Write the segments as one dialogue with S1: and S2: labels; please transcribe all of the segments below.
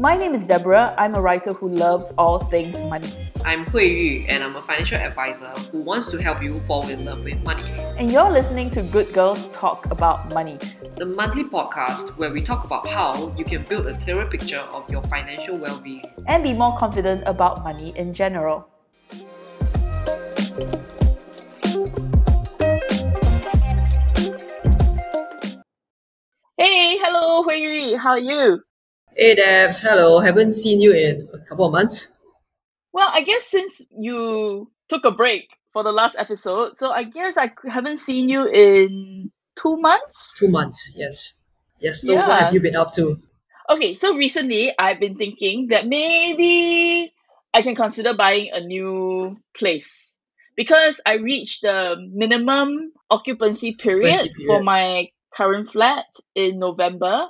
S1: My name is Deborah. I'm a writer who loves all things money.
S2: I'm Hui Yu, and I'm a financial advisor who wants to help you fall in love with money.
S1: And you're listening to Good Girls Talk About Money.
S2: The monthly podcast where we talk about how you can build a clearer picture of your financial well being.
S1: And be more confident about money in general. Hey, hello, Hui. How are you?
S2: Hey Debs, hello. Haven't seen you in a couple of months.
S1: Well, I guess since you took a break for the last episode, so I guess I haven't seen you in two months.
S2: Two months, yes. Yes, so
S1: Yeah.
S2: what have you been up to?
S1: Okay, so recently I've been thinking that maybe I can consider buying a new place because I reached the minimum occupancy period,
S2: Occupancy
S1: for my current flat in November.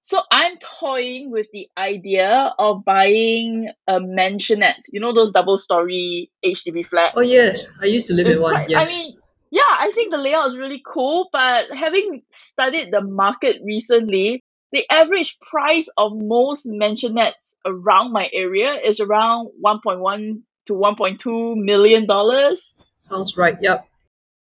S1: So I'm toying with the idea of buying a maisonette. You know those double story HDB flats?
S2: Oh yes, I used to live
S1: It's
S2: in one,
S1: quite-
S2: yes.
S1: I mean, yeah, I think the layout is really cool, but having studied the market recently, the average price of most maisonettes around my area is around 1.1 to 1.2 million dollars.
S2: Sounds right, yep.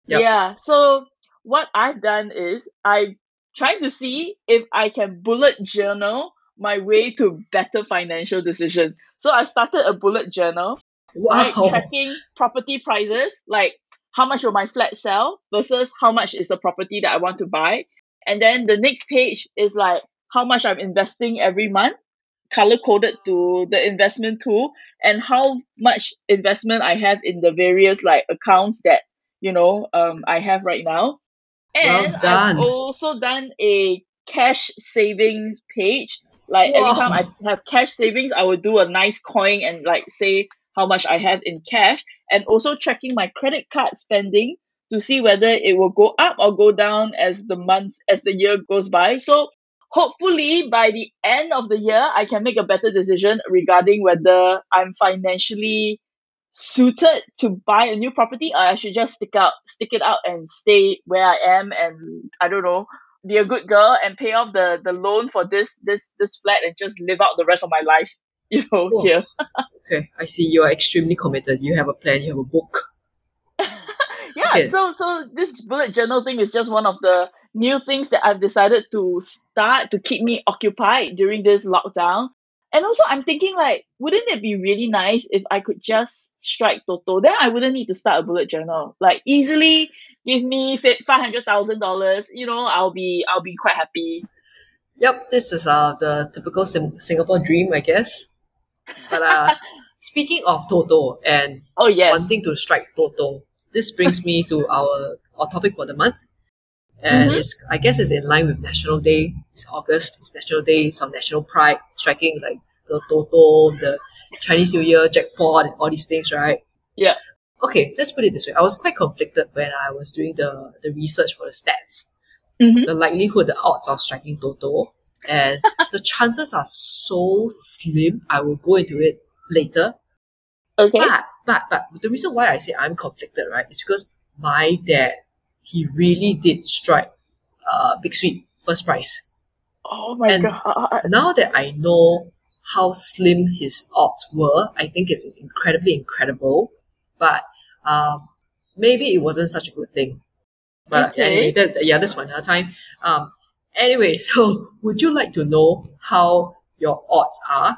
S2: Yep.
S1: Yeah, so what I've done is I trying to see if I can bullet journal my way to better financial decisions. So I started a bullet journal?
S2: Wow.
S1: Tracking property prices, like how much will my flat sell versus how much is the property that I want to buy. And then the next page is like how much I'm investing every month, color coded to the investment tool, and how much investment I have in the various like accounts that you know um, I have right now.
S2: Well
S1: And
S2: done.
S1: I've also done a cash savings page. Like every time I have cash savings, I would do a nice coin and like say how much I have in cash, and also tracking my credit card spending to see whether it will go up or go down as the months as the year goes by. So hopefully by the end of the year, I can make a better decision regarding whether I'm financially suited to buy a new property or I should just stick out stick it out and stay where I am and I don't know be a good girl and pay off the the loan for this this this flat and just live out the rest of my life you know
S2: Cool.
S1: here
S2: Okay, I see you are extremely committed. You have a plan, you have a book.
S1: yeah
S2: Okay.
S1: so so this bullet journal thing is just one of the new things that I've decided to start to keep me occupied during this lockdown. And also I'm thinking like wouldn't it be really nice if I could just strike Toto? Then I wouldn't need to start a bullet journal. Like easily give me $500,000 you know I'll be I'll be quite happy.
S2: Yep, this is uh the typical Sim- Singapore dream, I guess. But uh, speaking of Toto and
S1: oh yes.
S2: wanting to strike Toto, this brings me to our our topic for the month. And
S1: Mhm.
S2: it's I guess it's in line with National Day. It's August. It's National Day. Some national pride, striking like the Toto, the Chinese New Year jackpot, and all these things, right?
S1: Yeah.
S2: Okay, let's put it this way. I was quite conflicted when I was doing the the research for the stats.
S1: Mhm.
S2: The likelihood, the odds of striking Toto, and the chances are so slim. I will go into it later.
S1: okay
S2: But but but the reason why I say I'm conflicted, right, is because my dad, he really did strike uh Big Sweep first prize.
S1: oh my
S2: and-
S1: god
S2: Now that I know how slim his odds were, I think it's incredibly incredible. But um maybe it wasn't such a good thing. But
S1: Okay.
S2: anyway, that, yeah, that's another time. Um anyway, so would you like to know how your odds are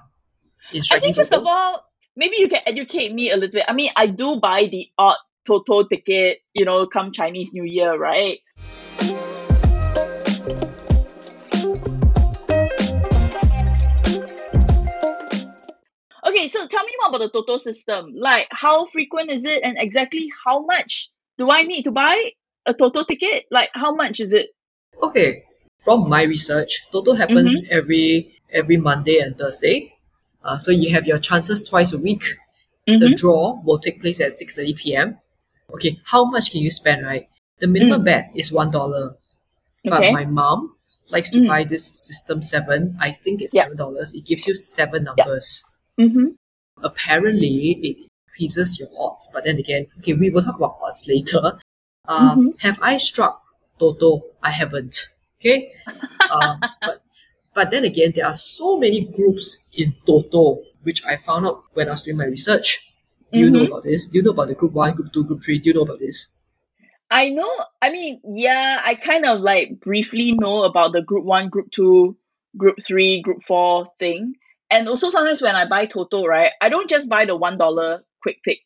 S2: in
S1: I think first of all, maybe you can educate me a little bit. I mean, I do buy the odd Toto ticket, you know, come Chinese New Year, right? Okay, so tell me more about the Toto system. Like, how frequent is it, and exactly how much do I need to buy a Toto ticket? Like, how much is it?
S2: Okay, from my research, Toto happens
S1: Mm-hmm.
S2: every every Monday and Thursday. Uh, so you have your chances twice a week. The
S1: Mhm.
S2: draw will take place at six thirty p.m. Okay, how much can you spend? Right, the minimum bet is one dollar. But
S1: Mm. Okay.
S2: my mom likes to
S1: Mm.
S2: buy this system seven. I think it's seven dollars. It gives you seven numbers.
S1: Mm-hmm.
S2: Apparently, it increases your odds. But then again, okay, we will talk about odds later. Um,
S1: Mhm.
S2: Have I struck Toto? I haven't. Okay, um, but but then again, there are so many groups in Toto, which I found out when I was doing my research. Do you know
S1: Mhm.
S2: about this? Do you know about the group one, group two, group three? Do you know about this?
S1: I know. I mean, yeah, I kind of like briefly know about the group one, group two, group three, group four thing. And also sometimes when I buy Toto, right, I don't just buy the one dollar quick pick.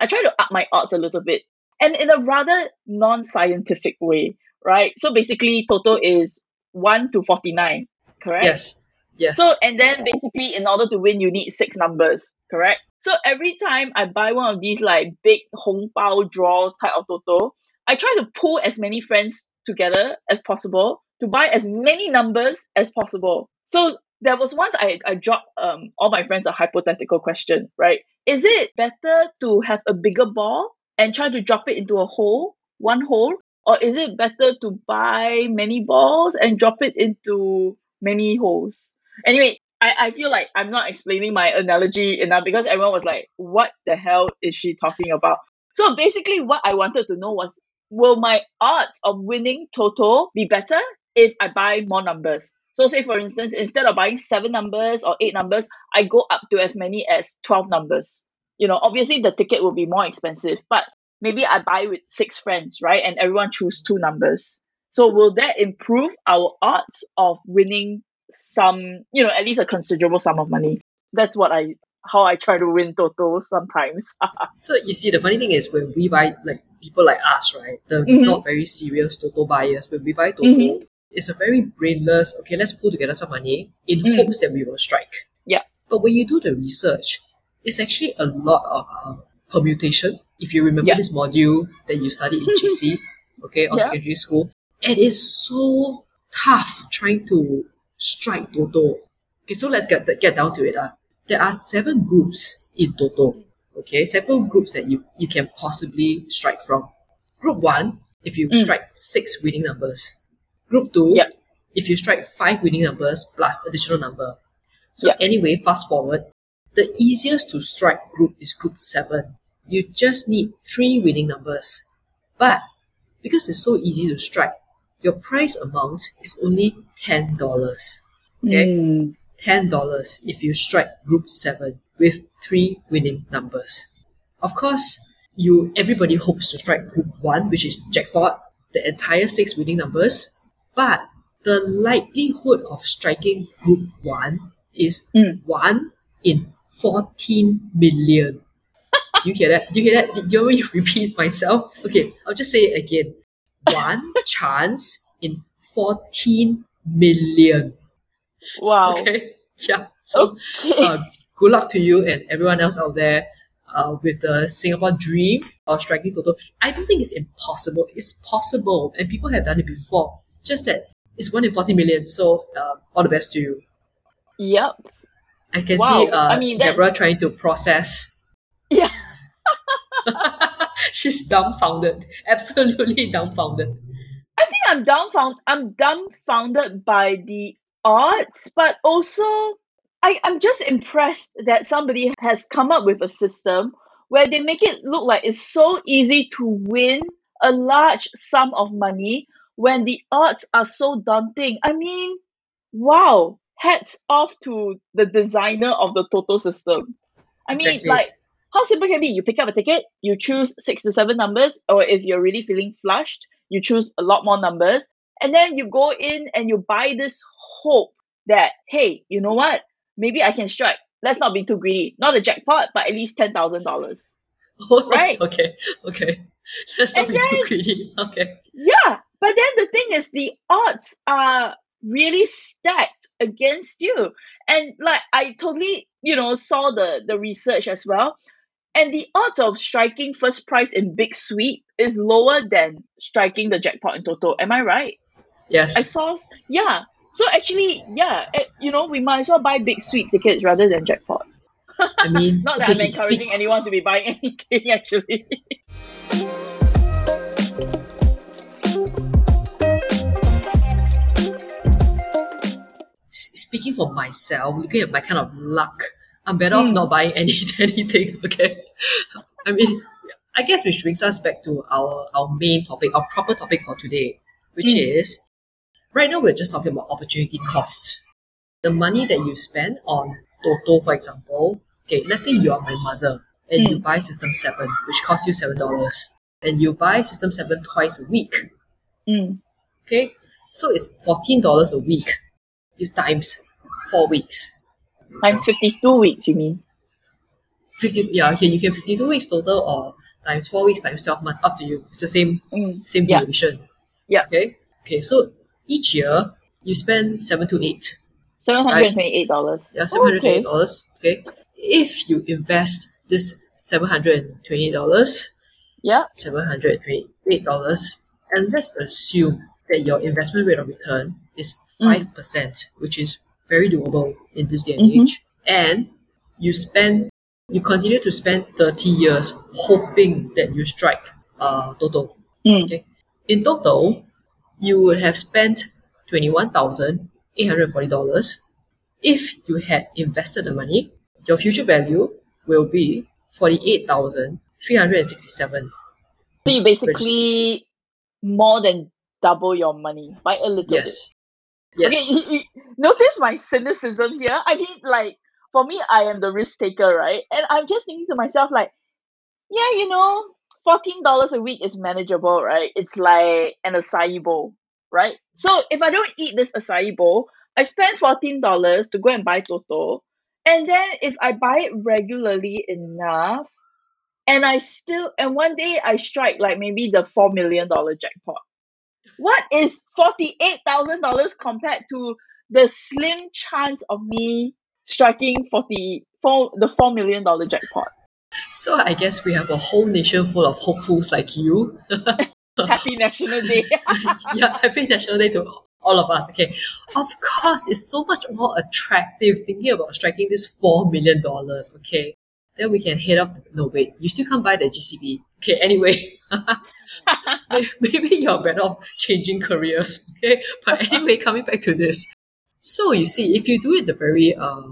S1: I try to up my odds a little bit, and in a rather non-scientific way, right? So basically, Toto is one to forty-nine, correct?
S2: Yes, yes.
S1: So and then basically in order to win you need six numbers, correct? So every time I buy one of these like big Hongbao draw type of Toto, I try to pull as many friends together as possible to buy as many numbers as possible. So there was once I, I dropped um all my friends a hypothetical question, right? Is it better to have a bigger ball and try to drop it into a hole, one hole? Or is it better to buy many balls and drop it into many holes? Anyway, I, I feel like I'm not explaining my analogy enough because everyone was like, what the hell is she talking about? So basically, what I wanted to know was, will my odds of winning Toto be better if I buy more numbers? So, say for instance, instead of buying seven numbers or eight numbers, I go up to as many as 12 numbers. You know, obviously the ticket will be more expensive, but maybe I buy with six friends, right? And everyone choose two numbers. So, will that improve our odds of winning some, you know, at least a considerable sum of money? That's what I, how I try to win Toto sometimes.
S2: So you see, the funny thing is when we buy like people like us, right? The
S1: Mhm.
S2: not very serious Toto buyers, when we buy Toto,
S1: Mhm.
S2: it's a very brainless. Okay, let's pull together some money in
S1: Mm.
S2: hopes that we will strike.
S1: Yeah.
S2: But when you do the research, it's actually a lot of um, permutation. If you remember
S1: Yeah.
S2: this module that you studied in JC, okay, or
S1: Yeah.
S2: secondary school, it is so tough trying to strike Toto. Okay, so let's get get down to it. Uh. There are seven groups in Toto. Okay, seven groups that you, you can possibly strike from. Group one, if you
S1: Mm.
S2: strike six winning numbers. Group two,
S1: Yep.
S2: if you strike five winning numbers plus additional number. So
S1: Yep.
S2: anyway, fast forward, the easiest to strike group is group seven. You just need three winning numbers. But because it's so easy to strike, your price amount is only ten dollars. Okay?
S1: Mm.
S2: ten dollars if you strike group seven with three winning numbers. Of course, you everybody hopes to strike group one, which is jackpot, the entire six winning numbers. But the likelihood of striking group one is
S1: Mm.
S2: one in fourteen million. Do you hear that? Do you hear that? Did you want me to repeat myself? Okay, I'll just say it again. One chance in 14 million.
S1: Wow.
S2: Okay. Yeah. So
S1: Okay.
S2: uh, good luck to you and everyone else out there uh, with the Singapore dream of striking Toto. I don't think it's impossible. It's possible, and people have done it before. Just that it's one in 40 million. So uh, all the best to you.
S1: yep.
S2: I can
S1: Wow,
S2: see uh,
S1: I mean, that-
S2: Deborah trying to process.
S1: Yeah.
S2: She's dumbfounded. Absolutely dumbfounded.
S1: I think I'm dumbfounded. I'm dumbfounded by the odds, but also I, I'm just impressed that somebody has come up with a system where they make it look like it's so easy to win a large sum of money when the odds are so daunting. I mean, wow, hats off to the designer of the Toto system. I mean, like, how simple can it be? You pick up a ticket, you choose six to seven numbers, or if you're really feeling flushed, you choose a lot more numbers, and then you go in and you buy this hope that, hey, you know what? Maybe I can strike. Let's not be too greedy. Not a jackpot, but at least ten thousand dollars. Right.
S2: okay. Okay. Let's not
S1: And
S2: be too greedy. Okay.
S1: Yeah, but then the thing is, the odds are really stacked against you, and like I totally, you know, saw the the research as well, and the odds of striking first prize in big sweep is lower than striking the jackpot in Toto. Am I right?
S2: Yes.
S1: I saw, yeah. So actually, yeah, eh, you know, we might as well buy big sweep tickets rather than jackpot.
S2: I mean,
S1: Not that I'm encouraging
S2: speak-
S1: anyone to be buying anything. Actually,
S2: speaking for myself, looking at my kind of luck I'm better off
S1: Mm.
S2: not buying any anything. Okay, I mean, I guess which brings us back to our our main topic, our proper topic for today, which
S1: Mm.
S2: is right now we're just talking about opportunity cost. The money that you spend on Toto, for example. Okay, let's say you are my mother and you buy System Seven, which costs you seven dollars, and you buy System Seven twice a week.
S1: Mm.
S2: Okay, so it's fourteen dollars a week. You times four weeks.
S1: Times 52 weeks, you mean?
S2: 50 yeah okay you can 52 weeks total or times 4 weeks times 12 months up to you it's the same
S1: Mm.
S2: same
S1: Yeah.
S2: duration
S1: Yeah.
S2: okay okay so each year you spend 7 to 8
S1: $728.
S2: yeah
S1: Oh,
S2: 728 dollars okay if you invest this 728 dollars
S1: Yeah.
S2: 728 dollars and let's assume that your investment rate of return is
S1: Mm.
S2: 5% which is very doable in this day and
S1: Mhm.
S2: age. And you spend you continue to spend 30 years hoping that you strike uh, Toto
S1: Mm.
S2: okay. In total you would have spent $21,840 if you had invested the money your future value will be 48,367
S1: So you basically more than double your money by a little bit.
S2: yes. Yes
S1: Okay, notice my cynicism here. I mean, like, for me, I am the risk taker, right? And I'm just thinking to myself, like, yeah, you know, $14 a week is manageable, right? It's like an acai bowl, right? So if I don't eat this acai bowl, I spend $14 to go and buy Toto. And then if I buy it regularly enough, and I still, and one day I strike like maybe the $4 million jackpot. What is $48,000 compared to the slim chance of me striking 44 the $4 million jackpot?
S2: so i guess we have a whole nation full of hopefuls like you
S1: Happy National Day.
S2: yeah, happy National Day to all of us. Okay, of course, it's so much more attractive thinking about striking this four million dollars. Okay, then we can head off. To, no, wait, you still can't buy the GCB. Okay, anyway, maybe you're better off changing careers. Okay, but anyway, coming back to this. So you see, if you do it the very uh,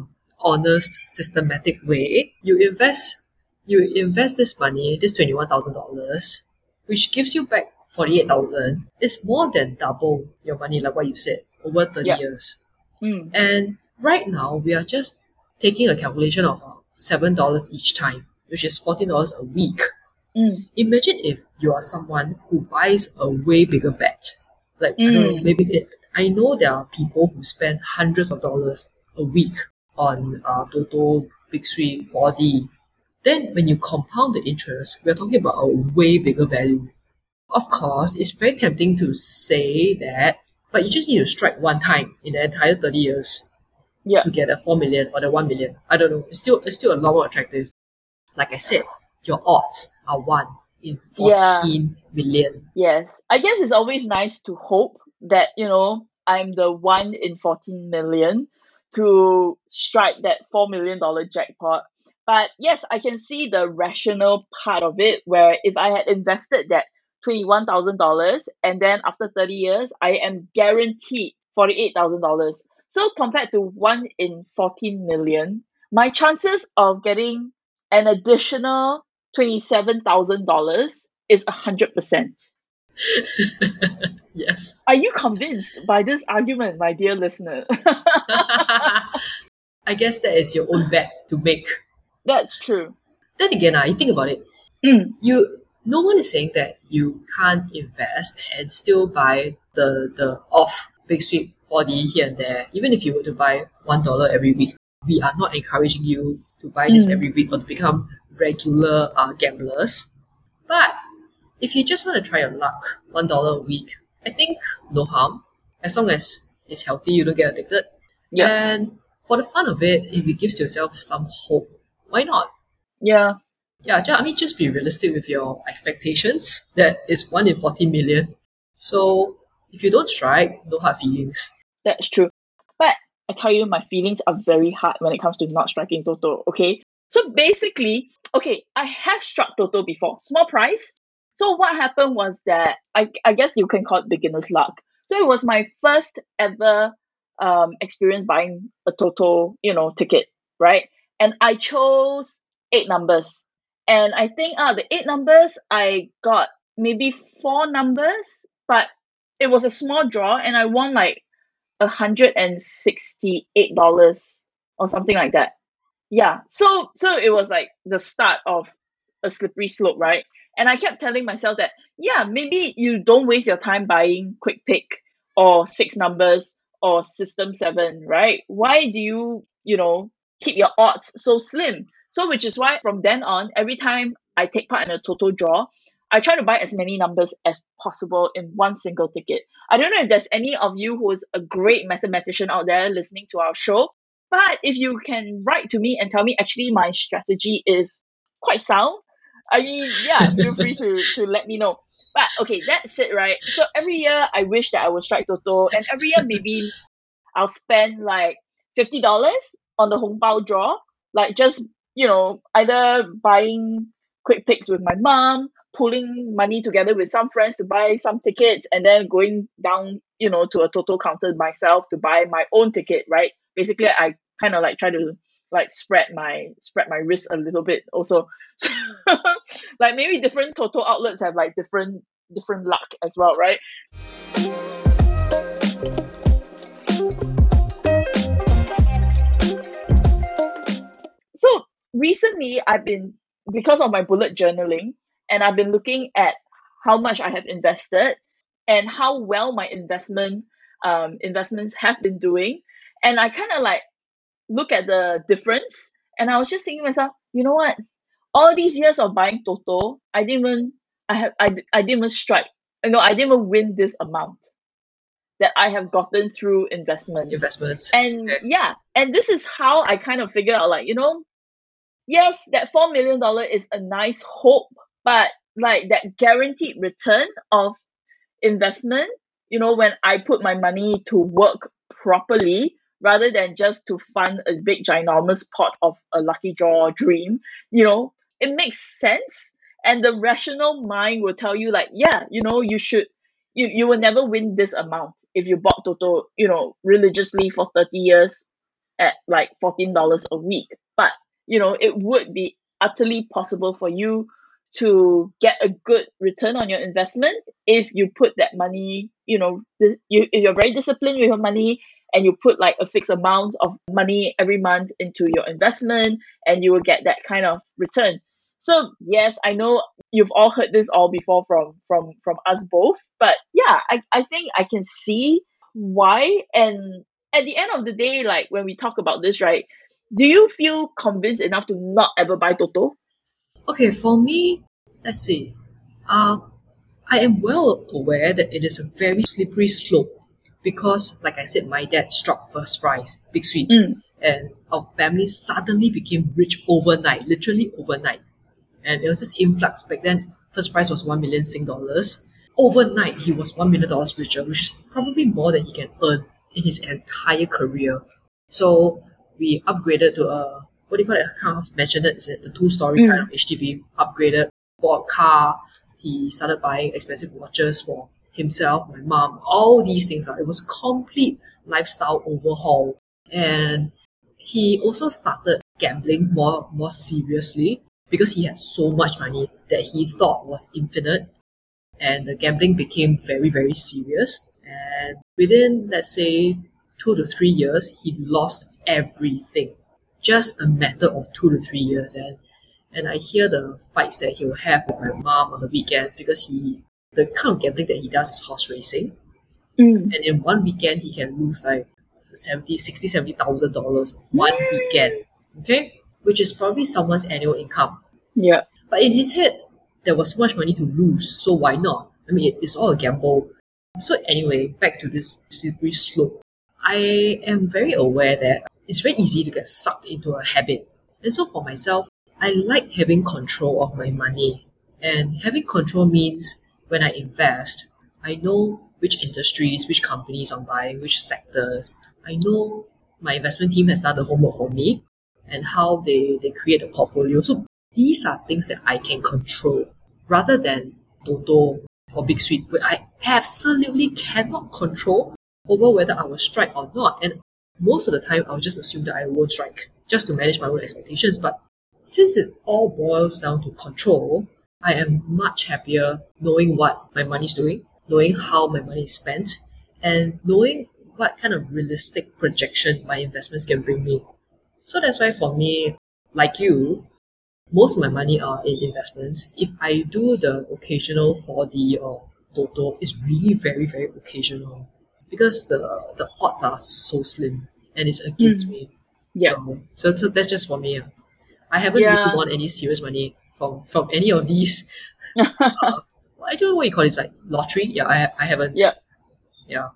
S2: honest, systematic way, you invest, you invest this money, this twenty one thousand dollars which gives you back 48,000 it's more than double your money like what you said over 30
S1: Yeah.
S2: years.
S1: Mm,
S2: and right now we are just taking a calculation of uh, $7 each time which is $14 a week.
S1: Mm,
S2: imagine if you are someone who buys a way bigger bet. Like I don't know
S1: Mm.
S2: maybe it, I know there are people who spend hundreds of dollars a week on uh, Toto Big Three 4D then when you compound the interest we're talking about a way bigger value of course it's very tempting to say that but you just need to strike one time in the entire 30 years
S1: Yeah.
S2: to get a 4 million or the 1 million I don't know it's still it's still a lot more attractive like I said your odds are 1 in
S1: Yeah.
S2: fourteen million.
S1: yes. I guess it's always nice to hope that, you know, I'm the one in 14 million to strike that $4 million jackpot. But yes, I can see the rational part of it where if I had invested that $21,000 and then after 30 years, I am guaranteed $48,000. So compared to 1 in 14 million, my chances of getting an additional $27,000 is 100%.
S2: Yes.
S1: Are you convinced by this argument, my dear listener?
S2: I guess that is your own bet to make.
S1: That's true.
S2: Then again, uh, you think about it.
S1: Mm.
S2: You no one is saying that you can't invest and still buy the the off big sweep 4D here and there. Even if you were to buy one dollar every week, we are not encouraging you to buy this
S1: Mm.
S2: every week or to become regular uh, gamblers. But if you just want to try your luck, one dollar a week, I think no harm. As long as it's healthy, you don't get addicted.
S1: Yeah.
S2: And for the fun of it, if it gives yourself some hope, why not?
S1: Yeah.
S2: Yeah, I mean, just be realistic with your expectations. That is one in 40 million. So if you don't strike, no hard feelings.
S1: That's true. But I tell you, my feelings are very hard when it comes to not striking Toto, okay? So basically, okay, I have struck Toto before, small price. So what happened was that I, I guess you can call it beginner's luck. So it was my first ever um, experience buying a Toto, you know, ticket, right? and I chose eight numbers. And I think ah the eight numbers I got maybe four numbers, but it was a small draw and I won like a hundred and sixty eight dollars or something like that. Yeah. So so it was like the start of a slippery slope, right? And I kept telling myself that, yeah, maybe you don't waste your time buying quick pick or six numbers or system seven, right? Why do you, you know, keep your odds so slim? So which is why from then on, every time I take part in a Toto draw, I try to buy as many numbers as possible in one single ticket. I don't know if there's any of you who is a great mathematician out there listening to our show, but if you can write to me and tell me actually my strategy is quite sound, I mean, yeah, feel free to, to let me know. But okay, that's it, right? So every year I wish that I would strike Toto, and every year maybe I'll spend like fifty dollars on the Hongbao draw, like just you know either buying quick picks with my mom, pulling money together with some friends to buy some tickets, and then going down you know to a Toto counter myself to buy my own ticket, right? Basically, I kind of like try to like spread my spread my risk a little bit also. Like maybe different Toto outlets have like different different luck as well right? So recently i've been because of my bullet journaling and i've been looking at how much i have invested and how well my investment um, investments have been doing and i kind of like look at the difference and I was just thinking to myself, you know what? All these years of buying Toto, I didn't even I have I, I didn't even strike. You know, I didn't even win this amount that I have gotten through investment.
S2: Investments.
S1: And okay. yeah, and this is how I kind of figure out like, you know, yes, that four million dollar is a nice hope, but like that guaranteed return of investment, you know, when I put my money to work properly, rather than just to fund a big ginormous pot of a lucky draw dream you know it makes sense. And the rational mind will tell you like yeah you know you should you, you will never win this amount if you bought toto you know religiously for 30 years at like $14 a week. But you know it would be utterly possible for you to get a good return on your investment if you put that money you know you, if you're very disciplined with your money and you put like a fixed amount of money every month into your investment and you will get that kind of return. So yes i know you've all heard this all before from from from us both but yeah i, I think i can see why. And at the end of the day like when we talk about this right do you feel convinced enough to not ever buy toto?
S2: Okay for me let's see. Uh, i am well aware that it is a very slippery slope because, like I said, my dad struck first prize, big sweep,
S1: mm.
S2: and our family suddenly became rich overnight, literally overnight. And it was this influx back then. First prize was one million Sing dollars. Overnight, he was one million dollars richer, which is probably more than he can earn in his entire career. So we upgraded to a what do you call it? I can't mention it. It's a two-story mm. kind of HDB. Upgraded, bought a car. He started buying expensive watches for himself, my mom, all these things. It was complete lifestyle overhaul. And he also started gambling more more seriously because he had so much money that he thought was infinite. And the gambling became very, very serious. And within, let's say, two to three years, he lost everything. Just a matter of two to three years. And and I hear the fights that he will have with my mom on the weekends because he the kind of gambling that he does is horse racing.
S1: Mm.
S2: And in one weekend, he can lose like 70, 60, 70,000 dollars one mm. weekend. Okay. Which is probably someone's annual income.
S1: Yeah.
S2: But in his head, there was so much money to lose. So why not? I mean, it, it's all a gamble. So anyway, back to this slippery slope. I am very aware that it's very easy to get sucked into a habit. And so for myself, I like having control of my money. And having control means when I invest, I know which industries, which companies I'm buying, which sectors. I know my investment team has done the homework for me and how they, they create a portfolio. So these are things that I can control rather than Toto or Big Sweep, where I absolutely cannot control over whether I will strike or not. And most of the time, I'll just assume that I won't strike. just to manage my own expectations. But since it all boils down to control, I am much happier knowing what my money is doing, knowing how my money is spent, and knowing what kind of realistic projection my investments can bring me. So that's why for me, like you, most of my money are in investments. If I do the occasional 4D or Toto, it's really very, very occasional because the the odds are so slim and it's against
S1: Mm.
S2: me.
S1: Yeah.
S2: So, so, so that's just for me. I haven't
S1: Yeah.
S2: really won any serious money from from any of these. uh, I don't know what you call it. It's like lottery. Yeah, I I haven't.
S1: Yeah.
S2: Yeah.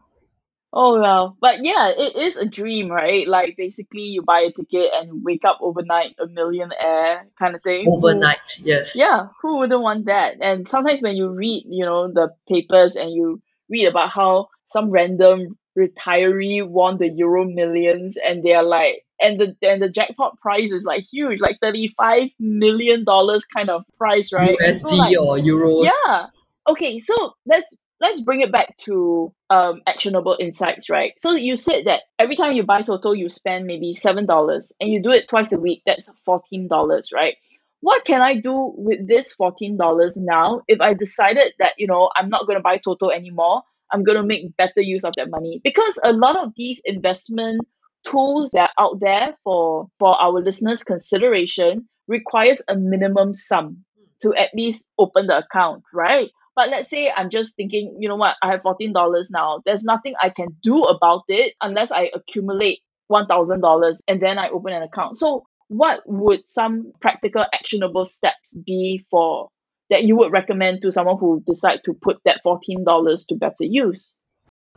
S1: Oh well, but yeah, it is a dream, right? Like basically, you buy a ticket and wake up overnight a millionaire kind of thing. Who-
S2: Overnight. Yes.
S1: yeah, who wouldn't want that? And sometimes when you read, you know, the papers and you read about how some random retiree won the Euro Millions, and they are like, and the and the jackpot prize is like huge, like thirty five million dollars kind of price, right? And so,
S2: USD
S1: like,
S2: or euros.
S1: yeah. Okay, so let's let's bring it back to um actionable insights, right? So you said that every time you buy Toto, you spend maybe seven dollars, and you do it twice a week. That's fourteen dollars, right? What can I do with this fourteen dollars now if I decided that you know I'm not going to buy Toto anymore? I'm going to make better use of that money because a lot of these investment tools that are out there for for our listeners' consideration requires a minimum sum to at least open the account, right? But let's say I'm just thinking, you know what, I have $14 now. There's nothing I can do about it unless I accumulate $1,000 and then I open an account. So, what would some practical, actionable steps be for that you would recommend to someone who decide to put that $14 to better use?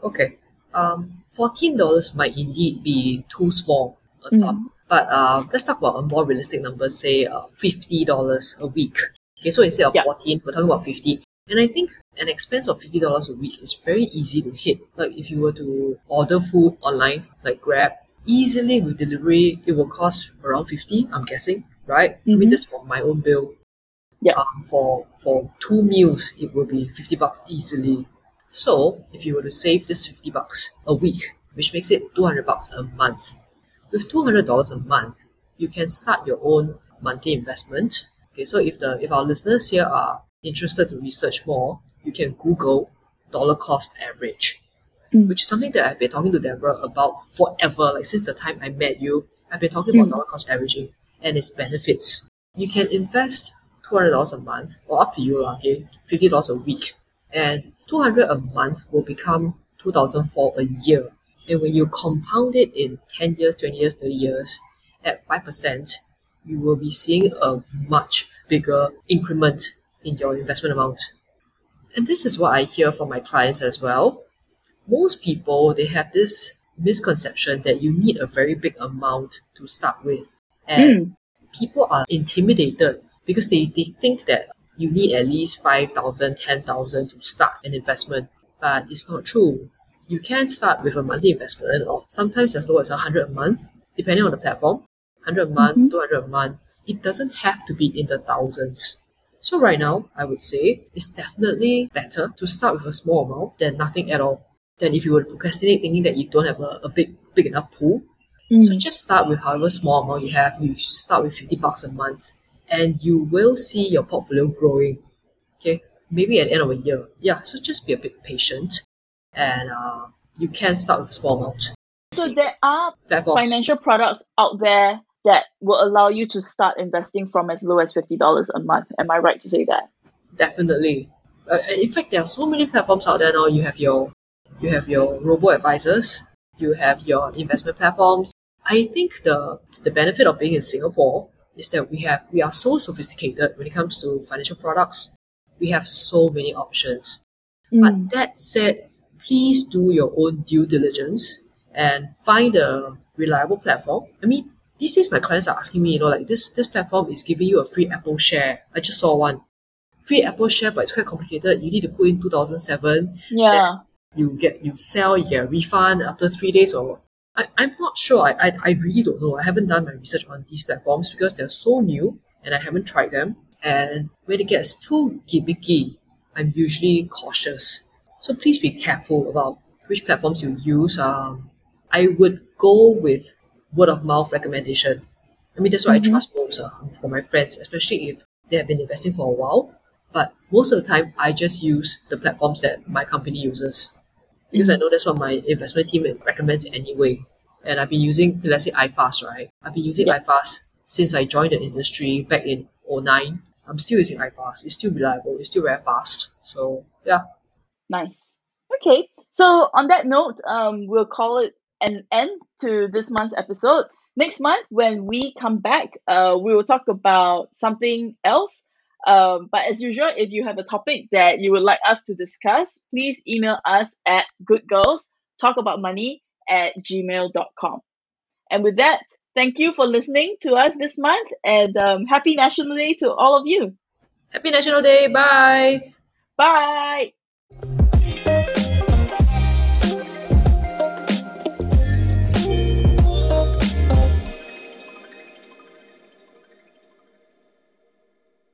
S2: Okay. Um, fourteen dollars might indeed be too small a sum, but uh, let's talk about a more realistic number. Say uh, fifty dollars a week. Okay, so instead of
S1: Yeah.
S2: fourteen, we're talking about fifty. And I think an expense of fifty dollars a week is very easy to hit. Like if you were to order food online, like Grab, easily with delivery, it will cost around fifty. I'm guessing, right? I mean,
S1: Mhm.
S2: that's for my own bill.
S1: Yeah.
S2: Um, for for two meals, it will be fifty bucks easily. So if you were to save this 50 bucks a week, which makes it 200 bucks a month, with $200 a month, you can start your own monthly investment. Okay, so if the if our listeners here are interested to research more, you can Google dollar cost average,
S1: Mm.
S2: which is something that I've been talking to Deborah about forever. Like since the time I met you, I've been talking about
S1: Mm.
S2: dollar cost averaging and its benefits. You can invest $200 a month or up to you, okay, $50 a week and 200 a month will become 2004 a year. And when you compound it in 10 years 20 years 30 years at 5% you will be seeing a much bigger increment in your investment amount. And this is what i hear from my clients as well. Most people they have this misconception that you need a very big amount to start with. And
S1: Mm.
S2: people are intimidated because they, they think that you need at least 5,000, 10,000 to start an investment. But it's not true. You can start with a monthly investment of sometimes as low as 100 a month, depending on the platform. 100 a month,
S1: Mhm.
S2: 200 a month. It doesn't have to be in the thousands. So right now, I would say it's definitely better to start with a small amount than nothing at all. Than if you were to procrastinate thinking that you don't have a, a big big enough pool so
S1: Mm.
S2: just start with however small amount you have. You start with 50 bucks a month and you will see your portfolio growing. Okay, maybe at the end of a year. Yeah, so just be a bit patient and uh, you can start with small amount.
S1: So there are
S2: Platforms.
S1: financial products out there that will allow you to start investing from as low as $50 a month. Am I right to say that?
S2: Definitely. Uh, in fact, there are so many platforms out there now. You have your, you have your robo advisors. You have your investment platforms. I think the the benefit of being in Singapore is that we have we are so sophisticated when it comes to financial products. We have so many options.
S1: Mm.
S2: But that said, please do your own due diligence and find a reliable platform. I mean, these days my clients are asking me, you know, like this this platform is giving you a free Apple share. I just saw one. Free Apple share, but it's quite complicated. You need to put in 2007.
S1: Yeah.
S2: You get you sell, you get a refund after three days or I, I'm not sure. I, I, I really don't know. I haven't done my research on these platforms because they're so new and I haven't tried them. And when it gets too gimmicky, I'm usually cautious. So please be careful about which platforms you use. Um, I would go with word of mouth recommendation. I mean, that's what
S1: Mhm.
S2: I trust most uh, for my friends, especially if they have been investing for a while. But most of the time, I just use the platforms that my company uses because I know that's what my investment team recommends anyway. And I've been using, let's say, iFast, right? I've been using
S1: Yeah.
S2: iFast since I joined the industry back in 09. I'm still using iFast. It's still reliable. It's still very fast. So, yeah.
S1: Nice. Okay. So on that note, um, we'll call it an end to this month's episode. Next month, when we come back, uh, we will talk about something else. Um, but as usual, if you have a topic that you would like us to discuss, please email us at goodgirlstalkaboutmoney at gmail.com. And with that, thank you for listening to us this month and um, happy National Day to all of you.
S2: Happy National Day. Bye.
S1: Bye.